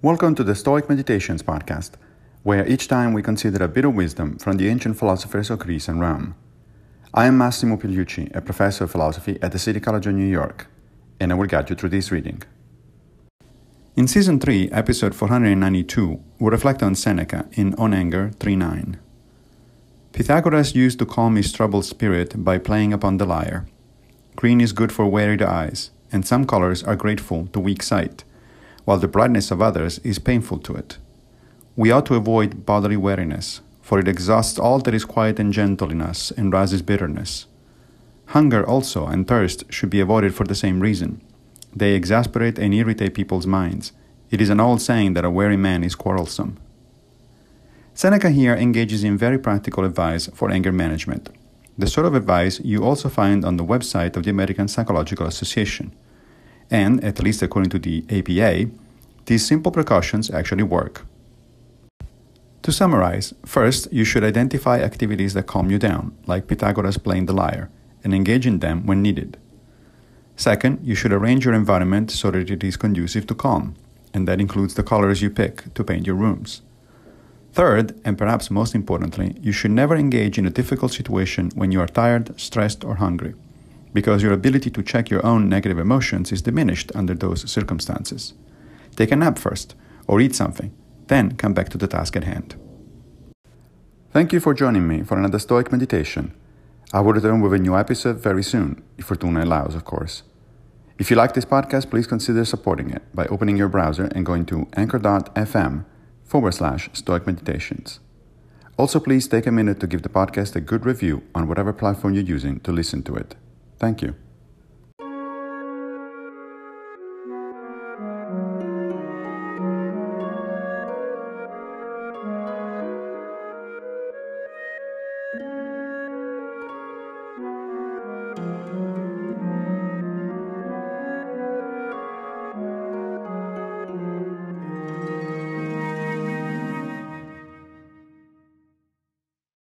Welcome to the Stoic Meditations podcast, where each time we consider a bit of wisdom from the ancient philosophers of Greece and Rome. I am Massimo Pigliucci, a professor of philosophy at the City College of New York, and I will guide you through this reading. In Season 3, Episode 492, we reflect on Seneca in On Anger 3.9. Pythagoras used to calm his troubled spirit by playing upon the lyre. Green is good for wearied eyes, and some colors are grateful to weak sight, while the brightness of others is painful to it. We ought to avoid bodily weariness, for it exhausts all that is quiet and gentle in us and rouses bitterness. Hunger also and thirst should be avoided for the same reason. They exasperate and irritate people's minds. It is an old saying that a weary man is quarrelsome. Seneca here engages in very practical advice for anger management, the sort of advice you also find on the website of the American Psychological Association. And, at least according to the APA, these simple precautions actually work. To summarize, first, you should identify activities that calm you down, like Pythagoras playing the lyre, and engage in them when needed. Second, you should arrange your environment so that it is conducive to calm, and that includes the colors you pick to paint your rooms. Third, and perhaps most importantly, you should never engage in a difficult situation when you are tired, stressed, or hungry, because your ability to check your own negative emotions is diminished under those circumstances. Take a nap first, or eat something, then come back to the task at hand. Thank you for joining me for another Stoic meditation. I will return with a new episode very soon, if Fortuna allows, of course. If you like this podcast, please consider supporting it by opening your browser and going to anchor.fm forward slash Stoic Meditations. Also, please take a minute to give the podcast a good review on whatever platform you're using to listen to it. Thank you.